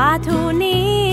ว่าทูนี้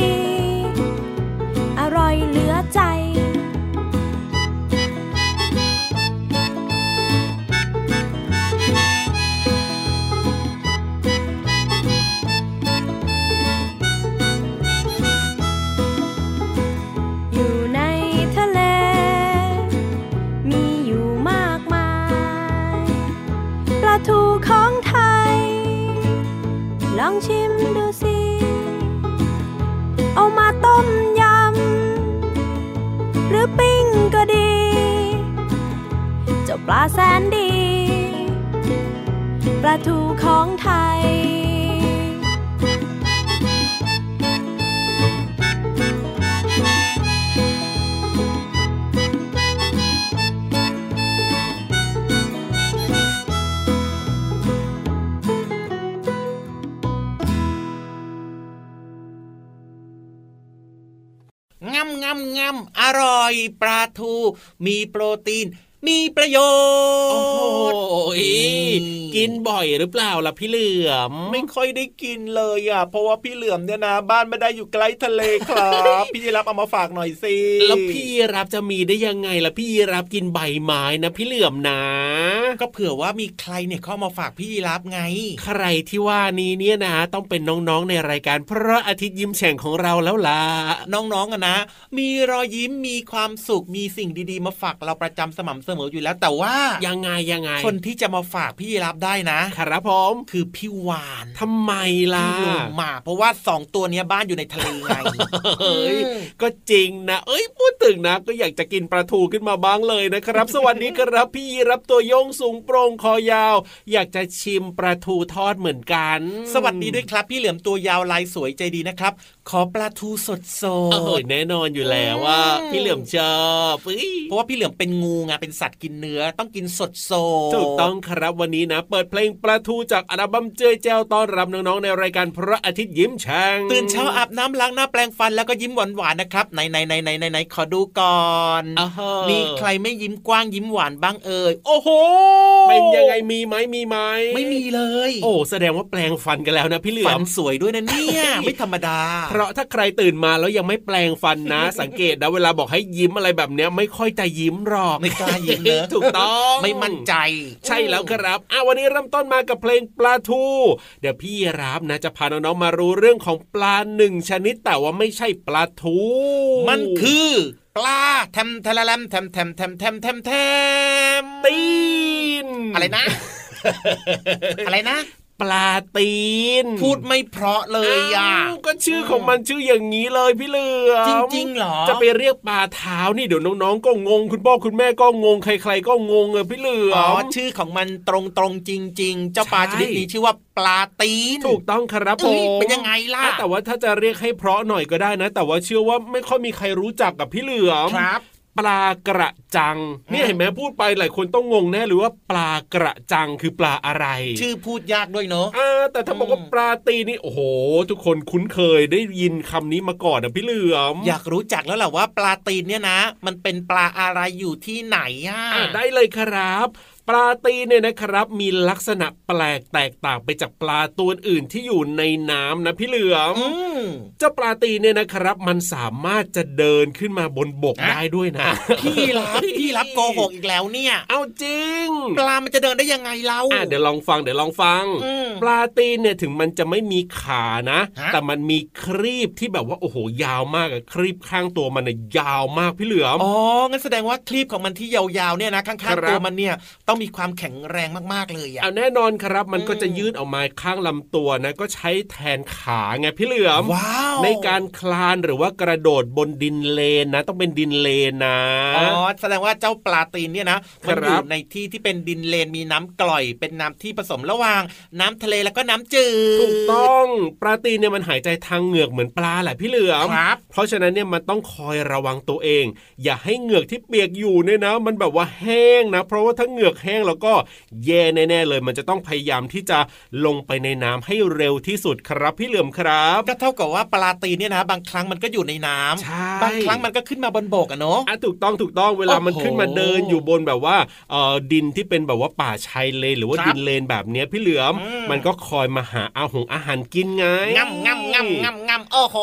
งำงำงำอร่อยปลาทู มีโปรตีนมีประโยชน์โอ้โหอืม กินบ่อยหรือเปล่าล่ะพี่เหลือมไม่ค่อยได้กินเลยอะเพราะว่าพี่เหลือมเนี่ยนะ บ้านไม่ได้อยู่ใกล้ทะเลครับ พี่ยีรับเอามาฝากหน่อยสิแล้วพี่รับจะมีได้ยังไงล่ะพี่รับกินใบไม้นะ พี่เหลือมนะ ก็เผื่อว่ามีใครเนี่ยเข้ามาฝากพี่ยีรับไง ใครที่ว่านี้เนี่ยนะ ต้องเป็นน้องๆในรายการพระอาทิตย์ยิ้มแฉ่งของเราแล้วล่ะน้องๆอะนะ มีรอยยิ้มมีความสุขมีสิ่งดีๆ มาฝากเราประจำสม่ำเสมออยู่แล้วแต่ว่ายังไงยังไง คนที่จะมาฝากพี่ยีรับได้นะครับผมคือพี่วานทำไมล่ะพี่ลงมาเพราะว่าสองตัวเนี้ยบ้านอยู่ในทะเลไงเฮ้ยอืมก็จริงนะเอ้ยพูดถึงนะ ก็อยากจะกินปลาทูขึ้นมาบ้างเลยนะครับ สวัสดีครับพี่รับตัวโยงสูงโปร่งคอยาว อยากจะชิมปลาทูทอดเหมือนกัน สวัสดีด้วยครับ พี่เหลือมตัวยาวลายสวยใจดีนะครับ ขอปลาทูสดสเออดแน่นอนอยู่แล้วว่าอืมพี่เหลือมชอบเอ้ยเพราะว่าพี่เหลือมเป็นงูไงเป็นสัตว์กินเนื้อต้องกินสดสดถูกต้องครับวันนี้นะ เปิดเพลงปลาทูจากอัลบั้มเจยแจวต้อนรับน้องๆในรายการพระอาทิตย์ยิ้มแฉ่งตื่นเช้าอาบน้ำล้างหน้าแปรงฟันแล้วก็ยิ้มหวานหวานๆนะครับไหนไหนไหนไหนไหนไหนขอดูก่อนอ่าฮะมีใครไม่ยิ้มกว้างยิ้มหวานบ้างเอ่ยโอ้โหเป็นยังไงมีไหมมีไหมไม่มีเลย โอ้แสดงว่าแปลงฟันกันแล้วนะพี่เหลือฝันมสวยด้วยนะเนี่ยไม่ธรรมดาเพราะถ้าใครตื่นมาแล้วยังไม่แปลงฟันนะ สังเกตนะเวลาบอกให้ยิ้มอะไรแบบเนี้ยไม่ค่อยจะยิ้มหรอกไม่กล้ายิ้มเนอะถูกต้องไม่มั่นใจ ใช่แล้วครับอะวันนี้เริ่มต้นมากับเพลงปลาทู เดี๋ยวพี่รับนะจะพาน้องๆมารู้เรื่องของปลาหนึ่งชนิดแต่ว่าไม่ใช่ปลาทู มันคือปลาแทมทะละแลมแทมแทมแทมแทมแทมแทมตีนอะไรนะ อะไรนะ ปลาตีน พูดไม่เพราะเลยอะอ้าวก็ชื่อของมันชื่ออย่างนี้เลยพี่เหลือมจริงๆเหรอ จะไปเรียกปลาเท้านี่เดี๋ยวน้องๆก็งง คุณพ่อคุณแม่ก็งงใคร ๆ ก็งงเลยพี่เหลืออ๋อมชื่อของมันตรงตรงๆจริง ๆ เจ้าปลาใช่ชนิดนี้ชื่อว่าปลาตีน ถูกต้องครับผเอ้ยมเป็นยังไงล่ะอ่แต่ว่าถ้าจะเรียกให้เพราะหน่อยก็ได้นะ แต่ว่าเชื่อว่าไม่ค่อยมีใครรู้จักกับพี่เหลือมครับ ปลากระจังเนี่ยเห็นไหมพูดไปหลายคนต้องงงแน่หรือว่าปลากระจังคือปลาอะไร ชื่อพูดยากด้วยเนอะอ่าแต่ถ้าบอกว่าอืมปลาตีนนี่โอ้โห ทุกคนคุ้นเคยได้ยินคำนี้มาก่อนนะพี่เหลือมอยากรู้จักแล้วแหละว่าปลาตีนเนี่ยนะ มันเป็นปลาอะไรอยู่ที่ไหนอะอ่าได้เลยครับ ปลาตีนเนี่ยนะครับมีลักษณะแปลกแตกต่างไปจากปลาตัวอื่นที่อยู่ในน้ำนะพี่เหลือมอืมเจ้าปลาตีนเนี่ยนะครับ มันสามารถจะเดินขึ้นมาบนบกฮะได้ด้วยนะพี่รับพี่รับโกหกอีกแล้วเนี่ย เอาจริง ปลามันจะเดินได้ยังไงเล่าอะเดี๋ยวลองฟังเดี๋ยวลองฟังอืมปลาตีนเนี่ยถึงมันจะไม่มีขานะฮะแต่มันมีครีบที่แบบว่าโอ้โหยาวมากอะครีบข้างตัวมันน่ะยาวมากพี่เหลือมอ๋องั้นแสดงว่าคลีปของมันที่ยาวๆเนี่ยนะข้างครับๆตัวมันเนี่ยต้องต้องมีความแข็งแรงมากๆเลยอะเอาแน่นอนครับมันก็จะอืมยืดออกมาข้างลำตัวนะก็ใช้แทนขาไงพี่เหลือมว้าวในการคลานหรือว่ากระโดดบนดินเลนนะ ต้องเป็นดินเลนนะอ๋อแสดงว่าเจ้าปลาตีนเนี่ยนะครัมับอยู่ในที่ที่เป็นดินเลนมีน้ำกร่อย เป็นน้ำที่ผสมระหว่าง น้ำทะเลแล้วก็น้ำจืดถูกต้องปลาตีนเนี่ยมันหายใจทางเหงือกเหมือนปลาแหละพี่เหลือมครับเพราะฉะนั้นเนี่ยมันต้องคอยระวังตัวเอง อย่าให้เหงือกที่เปียกอยู่เนี่ยนะ มันแบบว่าแห้งนะ เพราะว่าถ้าเหงือกแห้งแล้วก็แย่แน่ๆเลย มันจะต้องพยายามที่จะลงไปในน้ำให้เร็วที่สุดครับพี่เหลือมครับ ก็เท่ากับว่าปลาตีนเนี่ยนะ บางครั้งมันก็อยู่ในน้ำใช่บางครั้งมันก็ขึ้นมาบนบกอะเนาะอะถูกต้องถูกต้องเวลามันโอ้โหขึ้นมาเดินอยู่บนแบบว่าเอ่อดินที่เป็นแบบว่าป่าชายเลนหรือว่าครับดินเลนแบบเนี้ยพี่เหลือมอืมมันก็คอยมาหาอาหงอาหารกินไงงำงำงำงำงำโอ้โห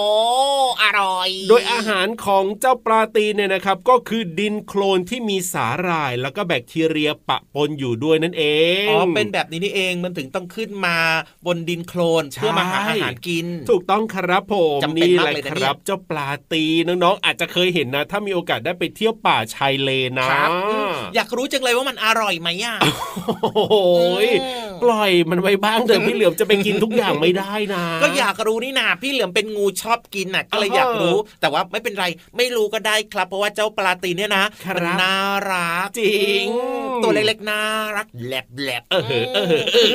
อร่อย โดยอาหารของเจ้าปลาตีนเนี่ยนะครับ ก็คือดินโคลนที่มีสาหร่ายแล้วก็แบคทีเรียปะปนอยู่ด้วยนั่นเองอ๋อเป็นแบบนี้นี่เองมันถึงต้องขึ้นมาบนดินโคลนใช่เพื่อมาหาอาหารกิน ถูกต้องครับผมจำเป็นนี่มากแหละเลยนะคเนี่ยรับ เจ้าปลาตีนน้องๆอาจจะเคยเห็นนะ ถ้ามีโอกาสได้ไปเที่ยวป่าชายเลนนะครับอืมอยากรู้จังเลยว่ามันอร่อยไหมอะโอ้โหยอืม ปล่อยมันไว้บ้างเถอะพี่เหลือมจะไปกินทุกอย่างไม่ได้นะ ก็อยากรู้นี่นาพี่เหลือมเป็นงูชอบกินน่ะก็เลยอ๋อออยากรู้ แต่ว่าไม่เป็นไรไม่รู้ก็ได้ครับ เพราะว่าเจ้าปลาตีนเนี่ยนะครับมัน่ารักจริง ตัวเล็กๆน่ารักแหลบแหลบเออเออเออเออ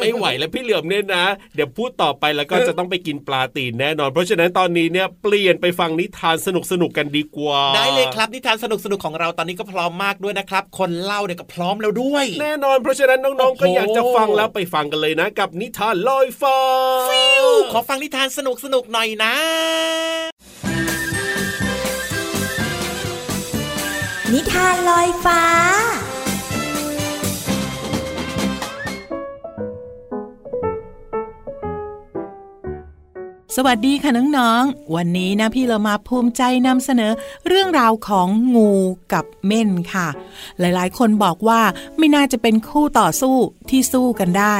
ไม่ไหวแล้วพี่เหลือมเนี่ยนะ เดี๋ยวพูดต่อไปแล้วก็จะต้องไปกินปลาตีนแน่นอน เพราะฉะนั้นตอนนี้เนี่ยเปลี่ยนไปฟังนิทานสนุกสนุกๆกันดีกว่า ได้เลยครับนิทานสนุกสนุกๆของเราตอนนี้ก็พร้อมมากด้วยนะครับ คนเล่าเนี่ยก็พร้อมแล้วด้วย แน่นอนเพราะฉะนั้นน้องๆโอ้โหก็อยากจะฟังแล้วไปฟังกันเลยนะ กับนิทานลอยฟ้าขอฟังนิทานสนุกสนุกๆหน่อยนะ นิทานลอยฟ้า สวัสดีค่ะน้องๆ วันนี้นะพี่เรามาภูมิใจนำเสนอเรื่องราวของงูกับเม่นค่ะ หลายๆ คนบอกว่าไม่น่าจะเป็นคู่ต่อสู้ที่สู้กันได้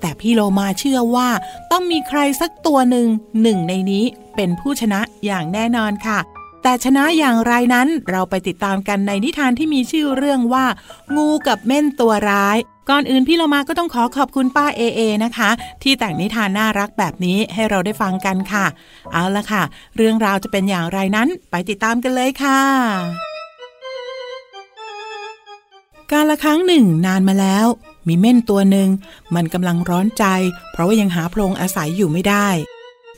แต่พี่โลมาเชื่อว่า ต้องมีใครสักตัวหนึ่งหนึ่งในนี้เป็นผู้ชนะอย่างแน่นอนค่ะ แต่ชนะอย่างไรนั้นเราไปติดตามกันในนิทานที่มีชื่อเรื่องว่า งูกับเม่นตัวร้าย ก่อนอื่นพี่เรามาก็ต้องขอขอบคุณป้าเอเอนะคะ ที่แต่งนิทานน่ารักแบบนี้ให้เราได้ฟังกันค่ะ เอาละค่ะ เรื่องราวจะเป็นอย่างไรนั้นไปติดตามกันเลยค่ะ การละครั้งหนึ่งนานมาแล้ว มีเม่นตัวหนึ่งมันกำลังร้อนใจ เพราะว่ายังหาโพรงอาศัยอยู่ไม่ได้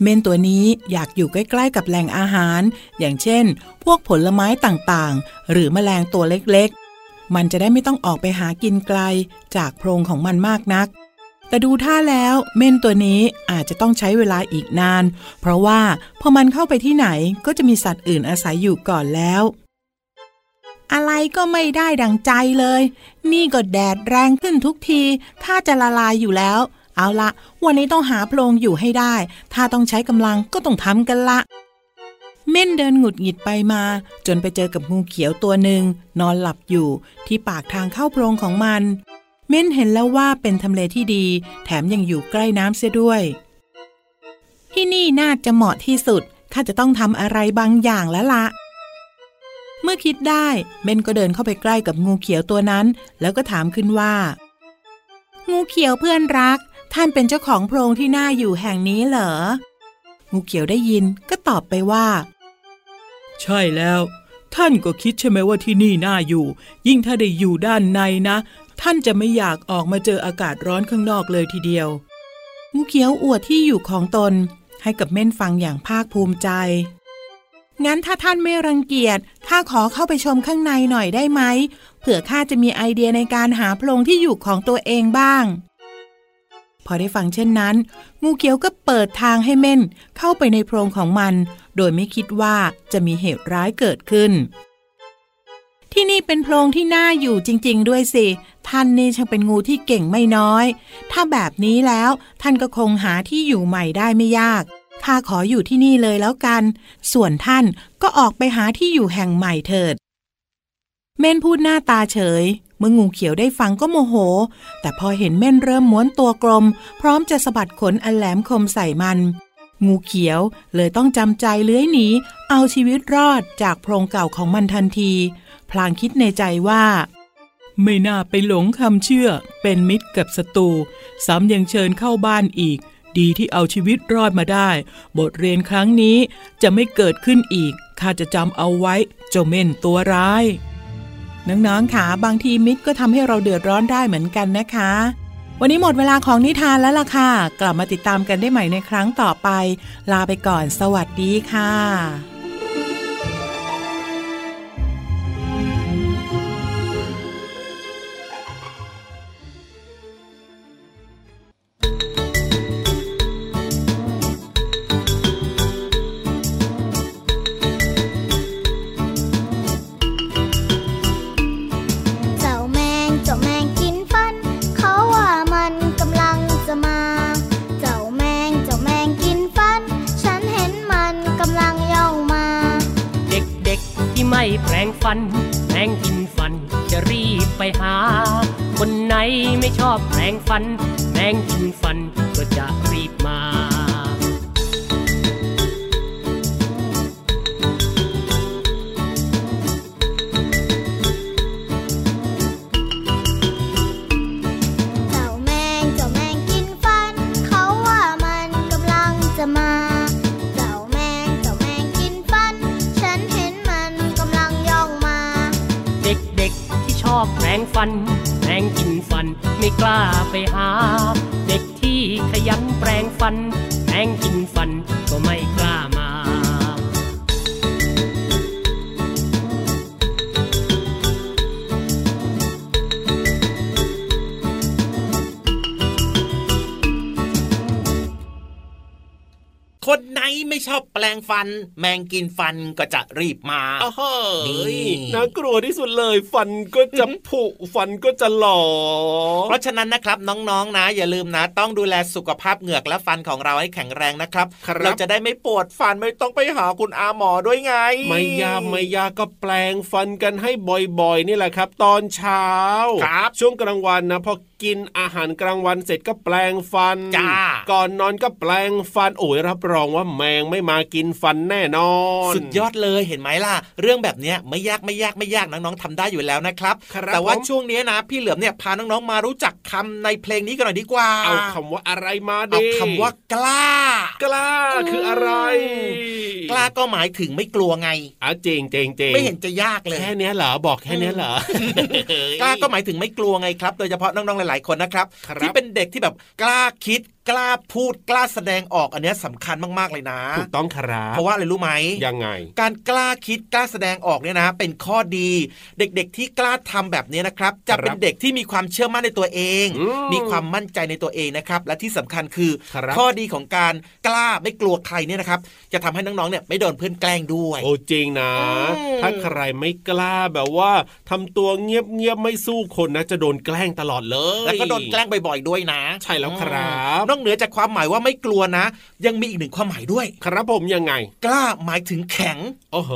เม่นตัวนี้อยากอยู่ใกล้ๆกับแหล่งอาหาร อย่างเช่น พวกผลไม้ต่างๆ หรือแมลงตัวเล็กๆ มันจะได้ไม่ต้องออกไปหากินไกลจากโพรงของมันมากนัก แต่ดูท่าแล้วเม่นตัวนี้อาจจะต้องใช้เวลาอีกนาน เพราะว่าพอมันเข้าไปที่ไหนก็จะมีสัตว์อื่นอาศัยอยู่ก่อนแล้วอะไรก็ไม่ได้ดังใจเลย นี่ก็แดดแรงขึ้นทุกทีถ้าจะละลายอยู่แล้ว เอาละวันนี้ต้องหาโพรงอยู่ให้ได้ ถ้าต้องใช้กำลังก็ต้องทำกันละ เม่นเดินหงุดหงิดไปมา จนไปเจอกับงูเขียวตัวหนึ่งนอนหลับอยู่ที่ปากทางเข้าโพรงของมัน เม่นเห็นแล้วว่าเป็นทำเลที่ดี แถมยังอยู่ใกล้น้ำเสียด้วย ที่นี่น่าจะเหมาะที่สุดข้าจะต้องทำอะไรบางอย่างแล้วละเมื่อคิดได้ เม่นก็เดินเข้าไปใกล้กับงูเขียวตัวนั้น แล้วก็ถามขึ้นว่า งูเขียวเพื่อนรัก ท่านเป็นเจ้าของโพรงที่น่าอยู่แห่งนี้เหรอ งูเขียวได้ยินก็ตอบไปว่า ใช่แล้ว ท่านก็คิดใช่ไหมว่าที่นี่น่าอยู่ ยิ่งถ้าได้อยู่ด้านในนะ ท่านจะไม่อยากออกมาเจออากาศร้อนข้างนอกเลยทีเดียว งูเขียวอวดที่อยู่ของตน ให้กับเม่นฟังอย่างภาคภูมิใจ งั้นถ้าท่านไม่รังเกียจข้าขอเข้าไปชมข้างในหน่อยได้ไหมเผื่อข้าจะมีไอเดียในการหาโพรงที่อยู่ของตัวเองบ้าง พอได้ฟังเช่นนั้น งูเขียวก็เปิดทางให้เม่นเข้าไปในโพรงของมัน โดยไม่คิดว่าจะมีเหตุร้ายเกิดขึ้น ที่นี่เป็นโพรงที่น่าอยู่จริง ๆ ด้วยสิ ท่านนี่ช่างเป็นงูที่เก่งไม่น้อย ถ้าแบบนี้แล้วท่านก็คงหาที่อยู่ใหม่ได้ไม่ยากข้าขออยู่ที่นี่เลยแล้วกัน ส่วนท่านก็ออกไปหาที่อยู่แห่งใหม่เถิด เม่นพูดหน้าตาเฉย เมื่องูเขียวได้ฟังก็โมโห แต่พอเห็นเม่นเริ่มม้วนตัวกลม พร้อมจะสะบัดขนอันแหลมคมใส่มัน งูเขียวเลยต้องจำใจเลื้อยหนี เอาชีวิตรอดจากโพรงเก่าของมันทันที พลางคิดในใจว่า ไม่น่าไปหลงคำเชื่อ เป็นมิตรกับศัตรูซ้ำยังเชิญเข้าบ้านอีก ดีที่เอาชีวิตรอดมาได้ บทเรียนครั้งนี้จะไม่เกิดขึ้นอีกข้าจะจำเอาไว้ เจ้าเม่นตัวร้าย น้องๆค่ะบางทีมิตรก็ทำให้เราเดือดร้อนได้เหมือนกันนะคะ วันนี้หมดเวลาของนิทานแล้วล่ะค่ะ กลับมาติดตามกันได้ใหม่ในครั้งต่อไป ลาไปก่อนสวัสดีค่ะ ฟันแปรงกินฟันก็จะรีบมาแปรงฟันแป รงกินฟันไม่กล้าไปหา เด็กที่ขยันแปรงฟันแปรงกินฟันก็ไม่ ไหนไม่ชอบแปลงฟัน แมงกินฟันก็จะรีบมาอ้โหน่ากลัวที่สุดเลย ฟันก็จะผุฟันก็จะหลอเพราะฉะนั้นนะครับน้องๆนะ อย่าลืมนะ ต้องดูแลสุขภาพเหงือกและฟันของเราให้แข็งแรงนะครับรบเราจะได้ไม่ปวดฟันไม่ต้องไปหาคุณอาหมอด้วยไง ไม่ยากไม่ยากก็แปลงฟันกันให้บ่อยๆ นี่แหละครับ ตอนเช้าครับช่วงกลางวันนะพอ กินอาหารกลางวันเสร็จก็แปลงฟันจ้าก่อนนอนก็แปลงฟันโอ้ยรับรองว่าแมงไม่มากินฟันแน่นอน สุดยอดเลยเห็นไหมล่ะ เรื่องแบบนี้ไม่ยากไม่ยากไม่ยากน้องๆทำได้อยู่แล้วนะครับรบแต่ว่าช่วงนี้นะ พี่เหลือมเนี่ยพาน้องๆมารู้จักคำในเพลงนี้กันหน่อยดีกว่า เอาคำว่าอะไรมาดิเอาคำว่ากล้า กล้าคืออะไร กล้าก็หมายถึงไม่กลัวไงอะจริงจริงจริงไม่เห็นจะยากเลยแค่นี้เหรอบอกแค่นี้เหรอกล้าก็หมายถึงไม่กลัวไงครับ โดยเฉพาะน้องๆหลายๆ คนนะครับที่เป็นเด็กที่แบบกล้าคิดกล้าพูดกล้าแสดงออกอันนี้สำคัญมากๆเลยนะถูกต้องครับเพราะว่าอะไรรู้ไหมยังไง การกล้าคิดกล้าแสดงออกเนี่ยนะ เป็นข้อดี เด็กๆที่กล้าทำแบบนี้นะครับ จะเป็นเด็กที่มีความเชื่อมั่นในตัวเอง มีความมั่นใจในตัวเองนะครับ และที่สำคัญคือข้อดีของการกล้าไม่กลัวใครเนี่ยนะครับ จะทำให้น้องๆเนี่ยไม่โดนเพื่อนแกล้งด้วย โอ้จริงนะ ถ้าใครไม่กล้าแบบว่าทำตัวเงียบๆไม่สู้คนนะ จะโดนแกล้งตลอดเลย แล้วก็โดนแกล้งบ่อยๆด้วยนะ ใช่แล้วครับนอกเหนือจากความหมายว่าไม่กลัวนะ ยังมีอีกหนึ่งความหมายด้วย ครับผมยังไง กล้าหมายถึงแข็งโอ้โห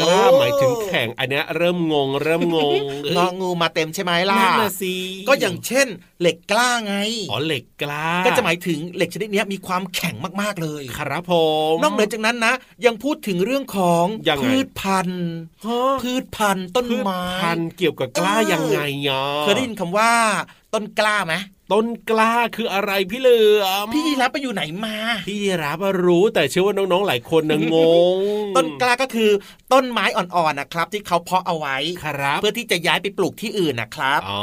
กล้าหมายถึงแข็งอันนี้เริ่มงง เริ่มงงงองูมาเต็มใช่ไหมล่ะนั่นสิก็อย่างเช่น เหล็กกล้าไงอ๋อเหล็กกล้า ก็จะหมายถึงเหล็กชนิดนี้มีความแข็งมากๆเลย ครับผมนอกเหนือจากนั้นนะ ยังพูดถึงเรื่องของพืชพันธุ์พืชพันธุ์ต้นไม้พันธุ์เกี่ยวกับกล้ายังไงเนาะเคยได้ยินคำว่าต้นกล้าไหม ต้นกล้าคืออะไรพี่เหลือมพี่รับไปอยู่ไหนมา พี่รับรู้แต่เชื่อว่าน้องๆหลายคนนะงง ต้นกล้าก็คือต้นไม้อ่อนๆนะครับ ที่เขาเพาะเอาไว้ครับเพื่อที่จะย้ายไปปลูกที่อื่นนะครับอ๋อ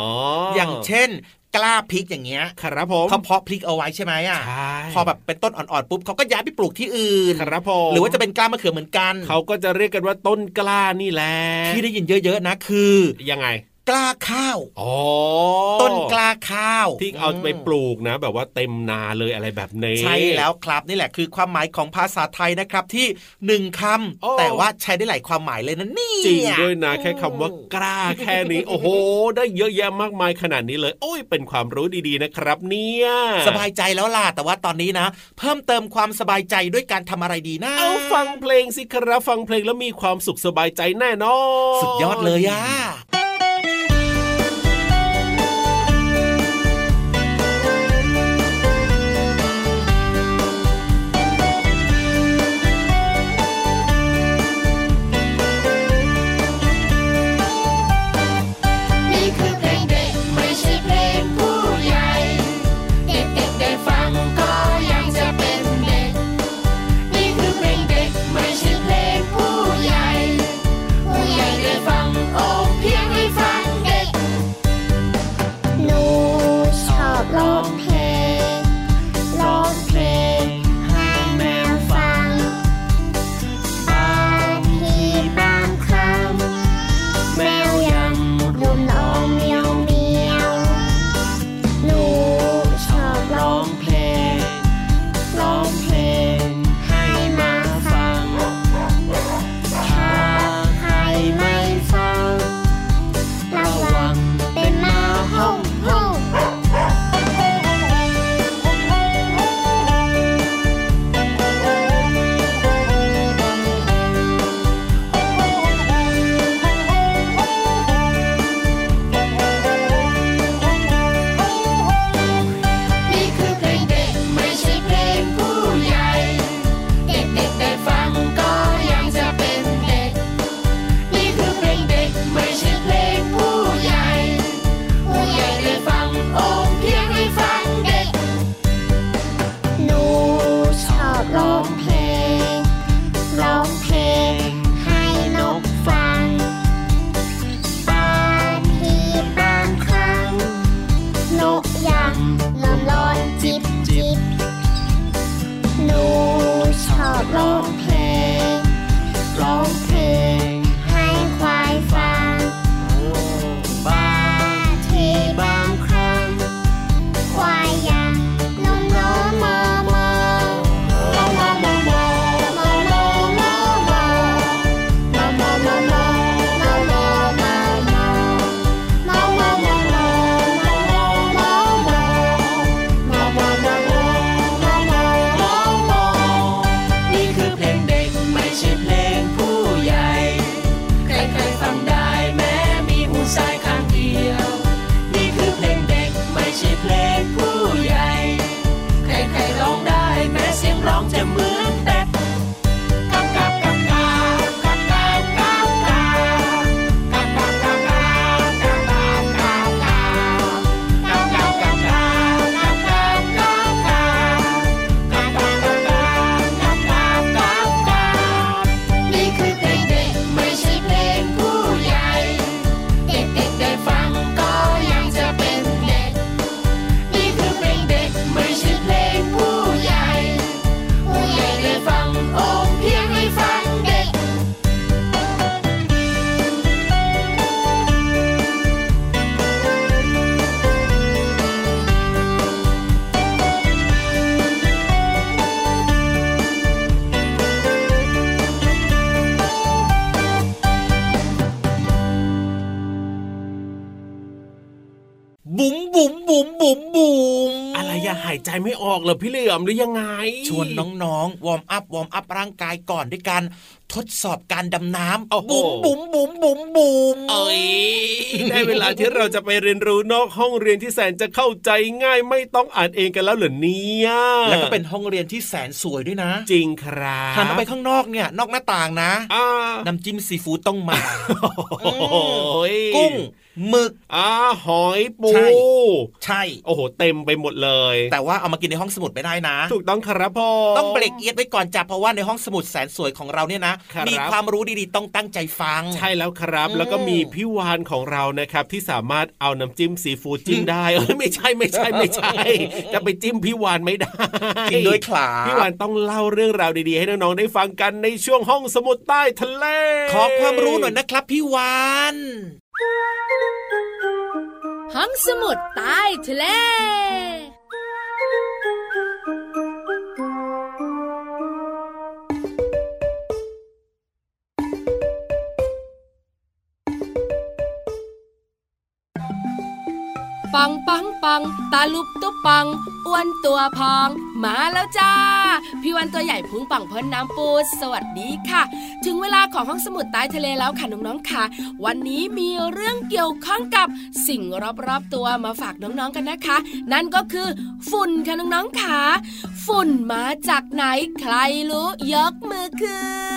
อย่างเช่นกล้าพริกอย่างเงี้ยครับผมเขาเพาะพริกเอาไว้ใช่ไหมอะพอแบบเป็นต้นอ่อนๆปุ๊บเขาก็ย้ายไปปลูกที่อื่นครับผมหรือว่าจะเป็นกล้ามะเขือเหมือนกัน เขาก็จะเรียกกันว่าต้นกล้านี่แหละที่ได้ยินเยอะ ๆนะคือยังไง กล้าข้าวอ๋อต้นกล้าข้าว ที่เอาไปปลูกนะ แบบว่าเต็มนาเลยอะไรแบบนี้ใช่แล้วครับนี่แหละคือความหมายของภาษาไทยนะครับที่หนึ่งคำแต่ว่าใช้ได้หลายความหมายเลยนะนี่จริงด้วยนะแค่คำว่ากล้าแค่นี้ โอ้โห ได้เยอะแยะมากมายขนาดนี้เลย โอ้ยเป็นความรู้ดีๆนะครับ เนี่ยสบายใจแล้วล่ะแต่ว่าตอนนี้นะ เพิ่มเติมความสบายใจด้วยการทำอะไรดีนะเอาฟังเพลงสิครับฟังเพลงแล้วมีความสุขสบายใจแน่นอนสุดยอดเลยอะ พี่เหลือมหรือยังไง ชวนน้องๆ warm up warm up ร่างกายก่อนด้วยกัน ทดสอบการดำน้ำบุ๋มบุ๋มบุ๋มบุ๋มบุ๋มเอ้ยได้เวลาที่เราจะไปเรียนรู้นอกห้องเรียนที่แสนจะเข้าใจง่ายไม่ต้องอ่านเองกันแล้วเหรอเนี่ยแล้วก็เป็นห้องเรียนที่แสนสวยด้วยนะ จริงครับหันไปข้างนอกเนี่ย นอกหน้าต่างนะน้ำจิ้มซีฟู้ดต้องมากุ้งหมึกอ่าหอยปู ใช่ใช่โอ้โห เต็มไปหมดเลย แต่ว่าเอามากินในห้องสมุดไม่ได้นะ ถูกต้องครับพ่อต้องเบรกเอียดไว้ก่อนจับเพราะว่าในห้องสมุดแสนสวยของเราเนี่ยนะมีความรู้ดีๆ ต้องตั้งใจฟัง ใช่แล้วครับ แล้วก็มีพี่วานของเรานะครับ ที่สามารถเอาน้ำจิ้มซีฟู้ดจิ้มได้ไม่ใช่ไม่ใช่ไม่ใช่ จะไปจิ้มพี่วานไม่ได้กินด้วยคลาพี่วานต้องเล่าเรื่องราวดีๆ ให้น้องๆได้ฟังกันในช่วงห้องสมุดใต้ทะเล ขอความรู้หน่อยนะครับพี่วานห้องสมุดใต้ทะเล ปังปังปัง ตาลุบตุ๊บปัง อ้วนตัวพอง มาแล้วจ้า พี่วันตัวใหญ่พุงปังพ้นน้ำปูสวัสดีค่ะ ถึงเวลาของห้องสมุดใต้ทะเลแล้วค่ะน้องๆค่ะ วันนี้มีเรื่องเกี่ยวข้องกับสิ่งรอบๆตัวมาฝากน้องๆกันนะคะ นั่นก็คือ ฝุ่นค่ะน้องๆค่ะ ฝุ่นมาจากไหนใครรู้ยกมือขึ้น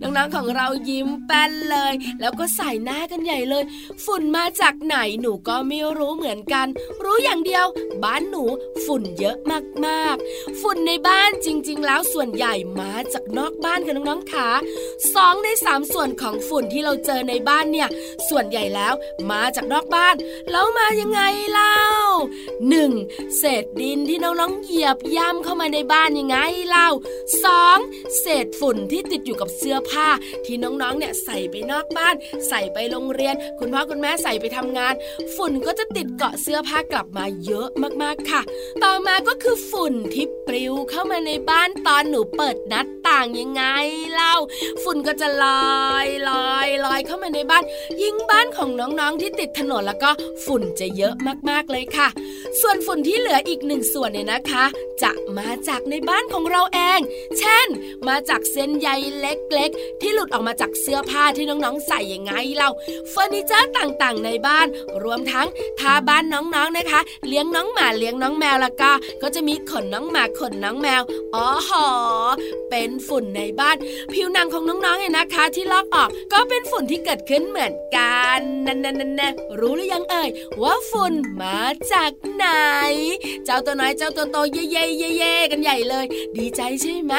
น้องๆของเรายิ้มแป้นเลย แล้วก็ใส่หน้ากันใหญ่เลย ฝุ่นมาจากไหนหนูก็ไม่รู้เหมือนกัน รู้อย่างเดียว บ้านหนูฝุ่นเยอะมากๆ ฝุ่นในบ้านจริง ๆ แล้วส่วนใหญ่มาจากนอกบ้านค่ะน้องๆค่ะสองในสามส่วนของฝุ่นที่เราเจอในบ้านเนี่ย ส่วนใหญ่แล้วมาจากนอกบ้าน แล้วมายังไงเล่าหนึ่งเศษดินที่น้องๆเหยียบย่ำเข้ามาในบ้านยังไงเล่าสองเศษฝุ่นที่ติดอยู่กับเสื้อผ้าที่น้องๆเนี่ยใส่ไปนอกบ้าน ใส่ไปโรงเรียน คุณพ่อคุณแม่ใส่ไปทำงาน ฝุ่นก็จะติดเกาะเสื้อผ้ากลับมาเยอะมากๆค่ะ ต่อมาก็คือฝุ่นที่ปลิวเข้ามาในบ้านตอนหนูเปิดนัดต่างยังไงเล่า ฝุ่นก็จะลอยลอยลอยเข้ามาในบ้าน ยิ่งบ้านของน้องๆที่ติดถนนแล้วก็ฝุ่นจะเยอะมากๆเลยค่ะ ส่วนฝุ่นที่เหลืออีกหนึ่งส่วนเนี่ยนะคะ จะมาจากในบ้านของเราเอง เช่น มาจากเส้นใยเล็กๆที่หลุดออกมาจากเสื้อผ้าที่น้องๆ ใส่ยังไงเราเฟอร์นิเจอร์ต่างๆ ในบ้าน รวมทั้งทาบ้านน้องๆนะคะ เลี้ยงน้องหมาเลี้ยงน้องแมวแล้วก็ ก็จะมีขนน้องหมาขนน้องแมวอ๋อหอเป็นฝุ่นในบ้าน ผิวหนังของน้องๆเนี่ยนะคะ ที่ลอกออกก็เป็นฝุ่นที่เกิดขึ้นเหมือนกันนั่นๆๆรู้หรือยังเอ่ยว่าฝุ่นมาจากไหน เจ้าตัวน้อยเจ้าตัวโตเย่ๆเย่กันใหญ่เลย ดีใจใช่ไหม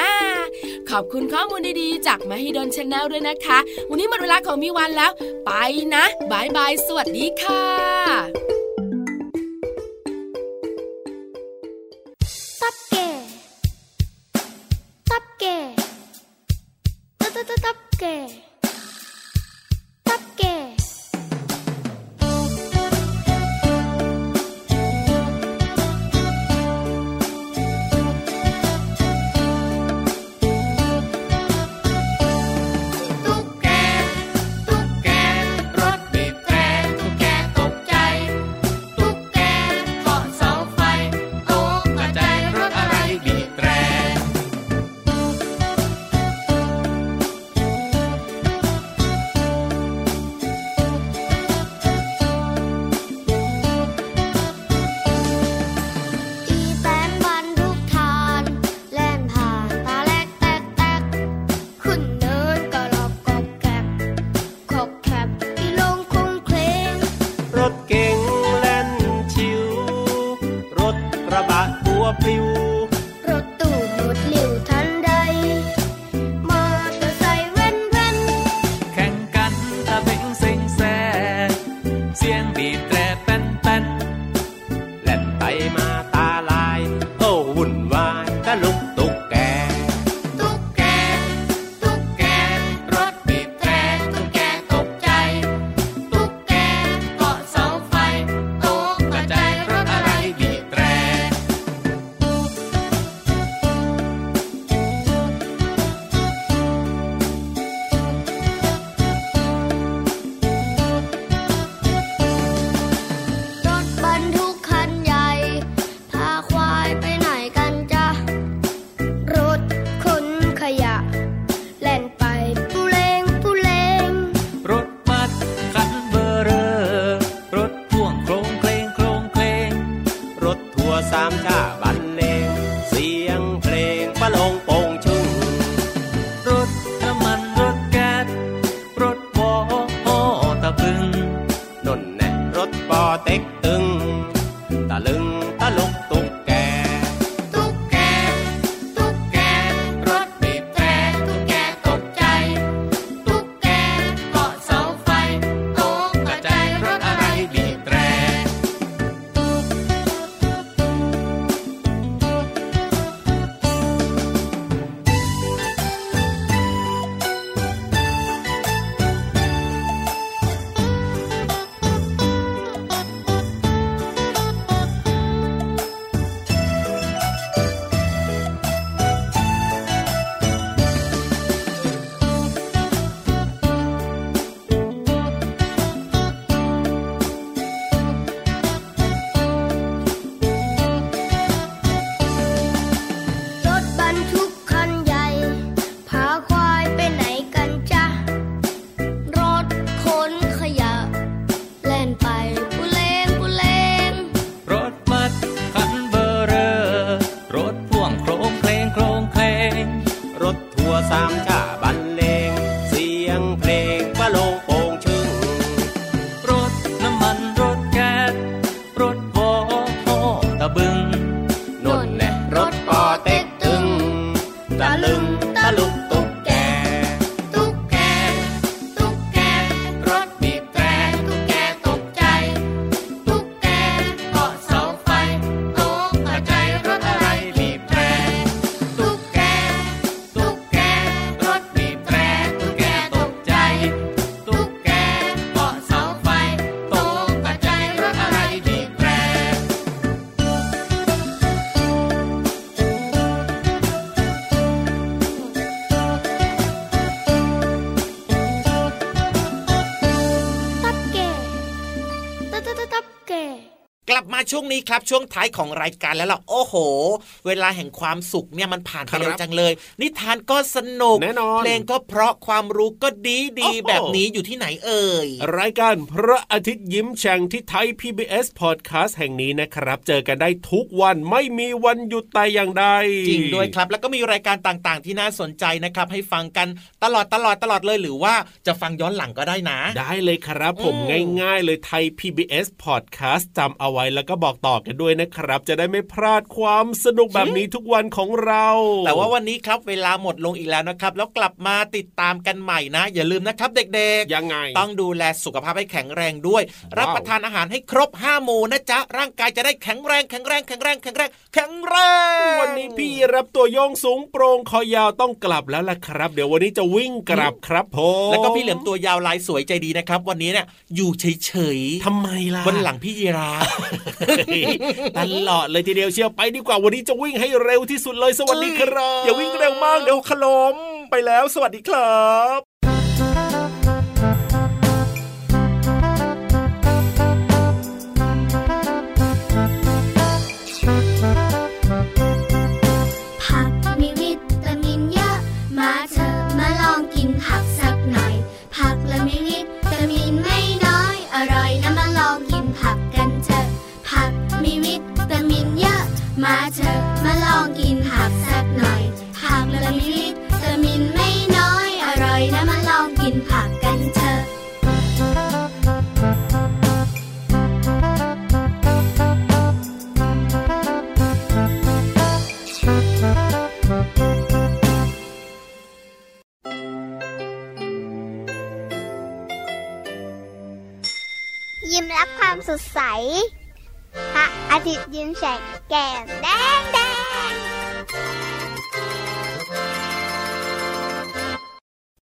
ขอบคุณข้อมูลดีๆ จากมหิดล Channel ด้วยนะคะ วันนี้หมดเวลาของมีวันแล้ว ไปนะ bye bye สวัสดีค่ะ ช่วงนี้ครับช่วงท้ายของรายการแล้วล่ะโอ้โห เวลาแห่งความสุขเนี่ยมันผ่านไปเร็วจังเลย นิทานก็สนุกแน่นอนเพลงก็เพราะความรู้ก็ดีดีโอ้โหแบบนี้อยู่ที่ไหนเอ่ยรายการพระอาทิตย์ยิ้มแฉ่งที่ไทย PBS Podcast แห่งนี้นะครับ เจอกันได้ทุกวันไม่มีวันหยุดแต่อย่างใดจริงด้วยครับ แล้วก็มีรายการต่างๆ ที่น่าสนใจนะครับ ให้ฟังกันตลอดตลอดตลอดเลยหรือว่าจะฟังย้อนหลังก็ได้นะ ได้เลยครับผมอืมง่าย ๆ เลยไทย PBS Podcast จำเอาไว้แล้วก็บอกต่อกันด้วยนะครับ จะได้ไม่พลาดความสนุกแบบนี้ทุกวันของเรา แต่ว่าวันนี้ครับเวลาหมดลงอีกแล้วนะครับ แล้วกลับมาติดตามกันใหม่นะ อย่าลืมนะครับเด็กๆ ยังไง ต้องดูแลสุขภาพให้แข็งแรงด้วย รับประทานอาหารให้ครบห้าหมู่นะจ๊ะ ร่างกายจะได้แข็งแรงแข็งแรงแข็งแรงแข็งแรงแข็งแรง วันนี้พี่รับตัวโยงสูงโปร่งคอยาวต้องกลับแล้วล่ะครับ เดี๋ยววันนี้จะวิ่งกลับครับผมแล้วก็พี่เหลือมตัวยาวลายสวยใจดีนะครับ วันนี้เนี่ยอยู่เฉยๆทำไมล่ะบนหลังพี่ยีราฟตลอดเลยทีเดียวเชียวไปดีกว่าวันนี้จะวิ่งให้เร็วที่สุดเลยสวัสดีครับอย่าวิ่งเร็วมากเดี๋ยวขลมไปแล้ว สวัสดีครับ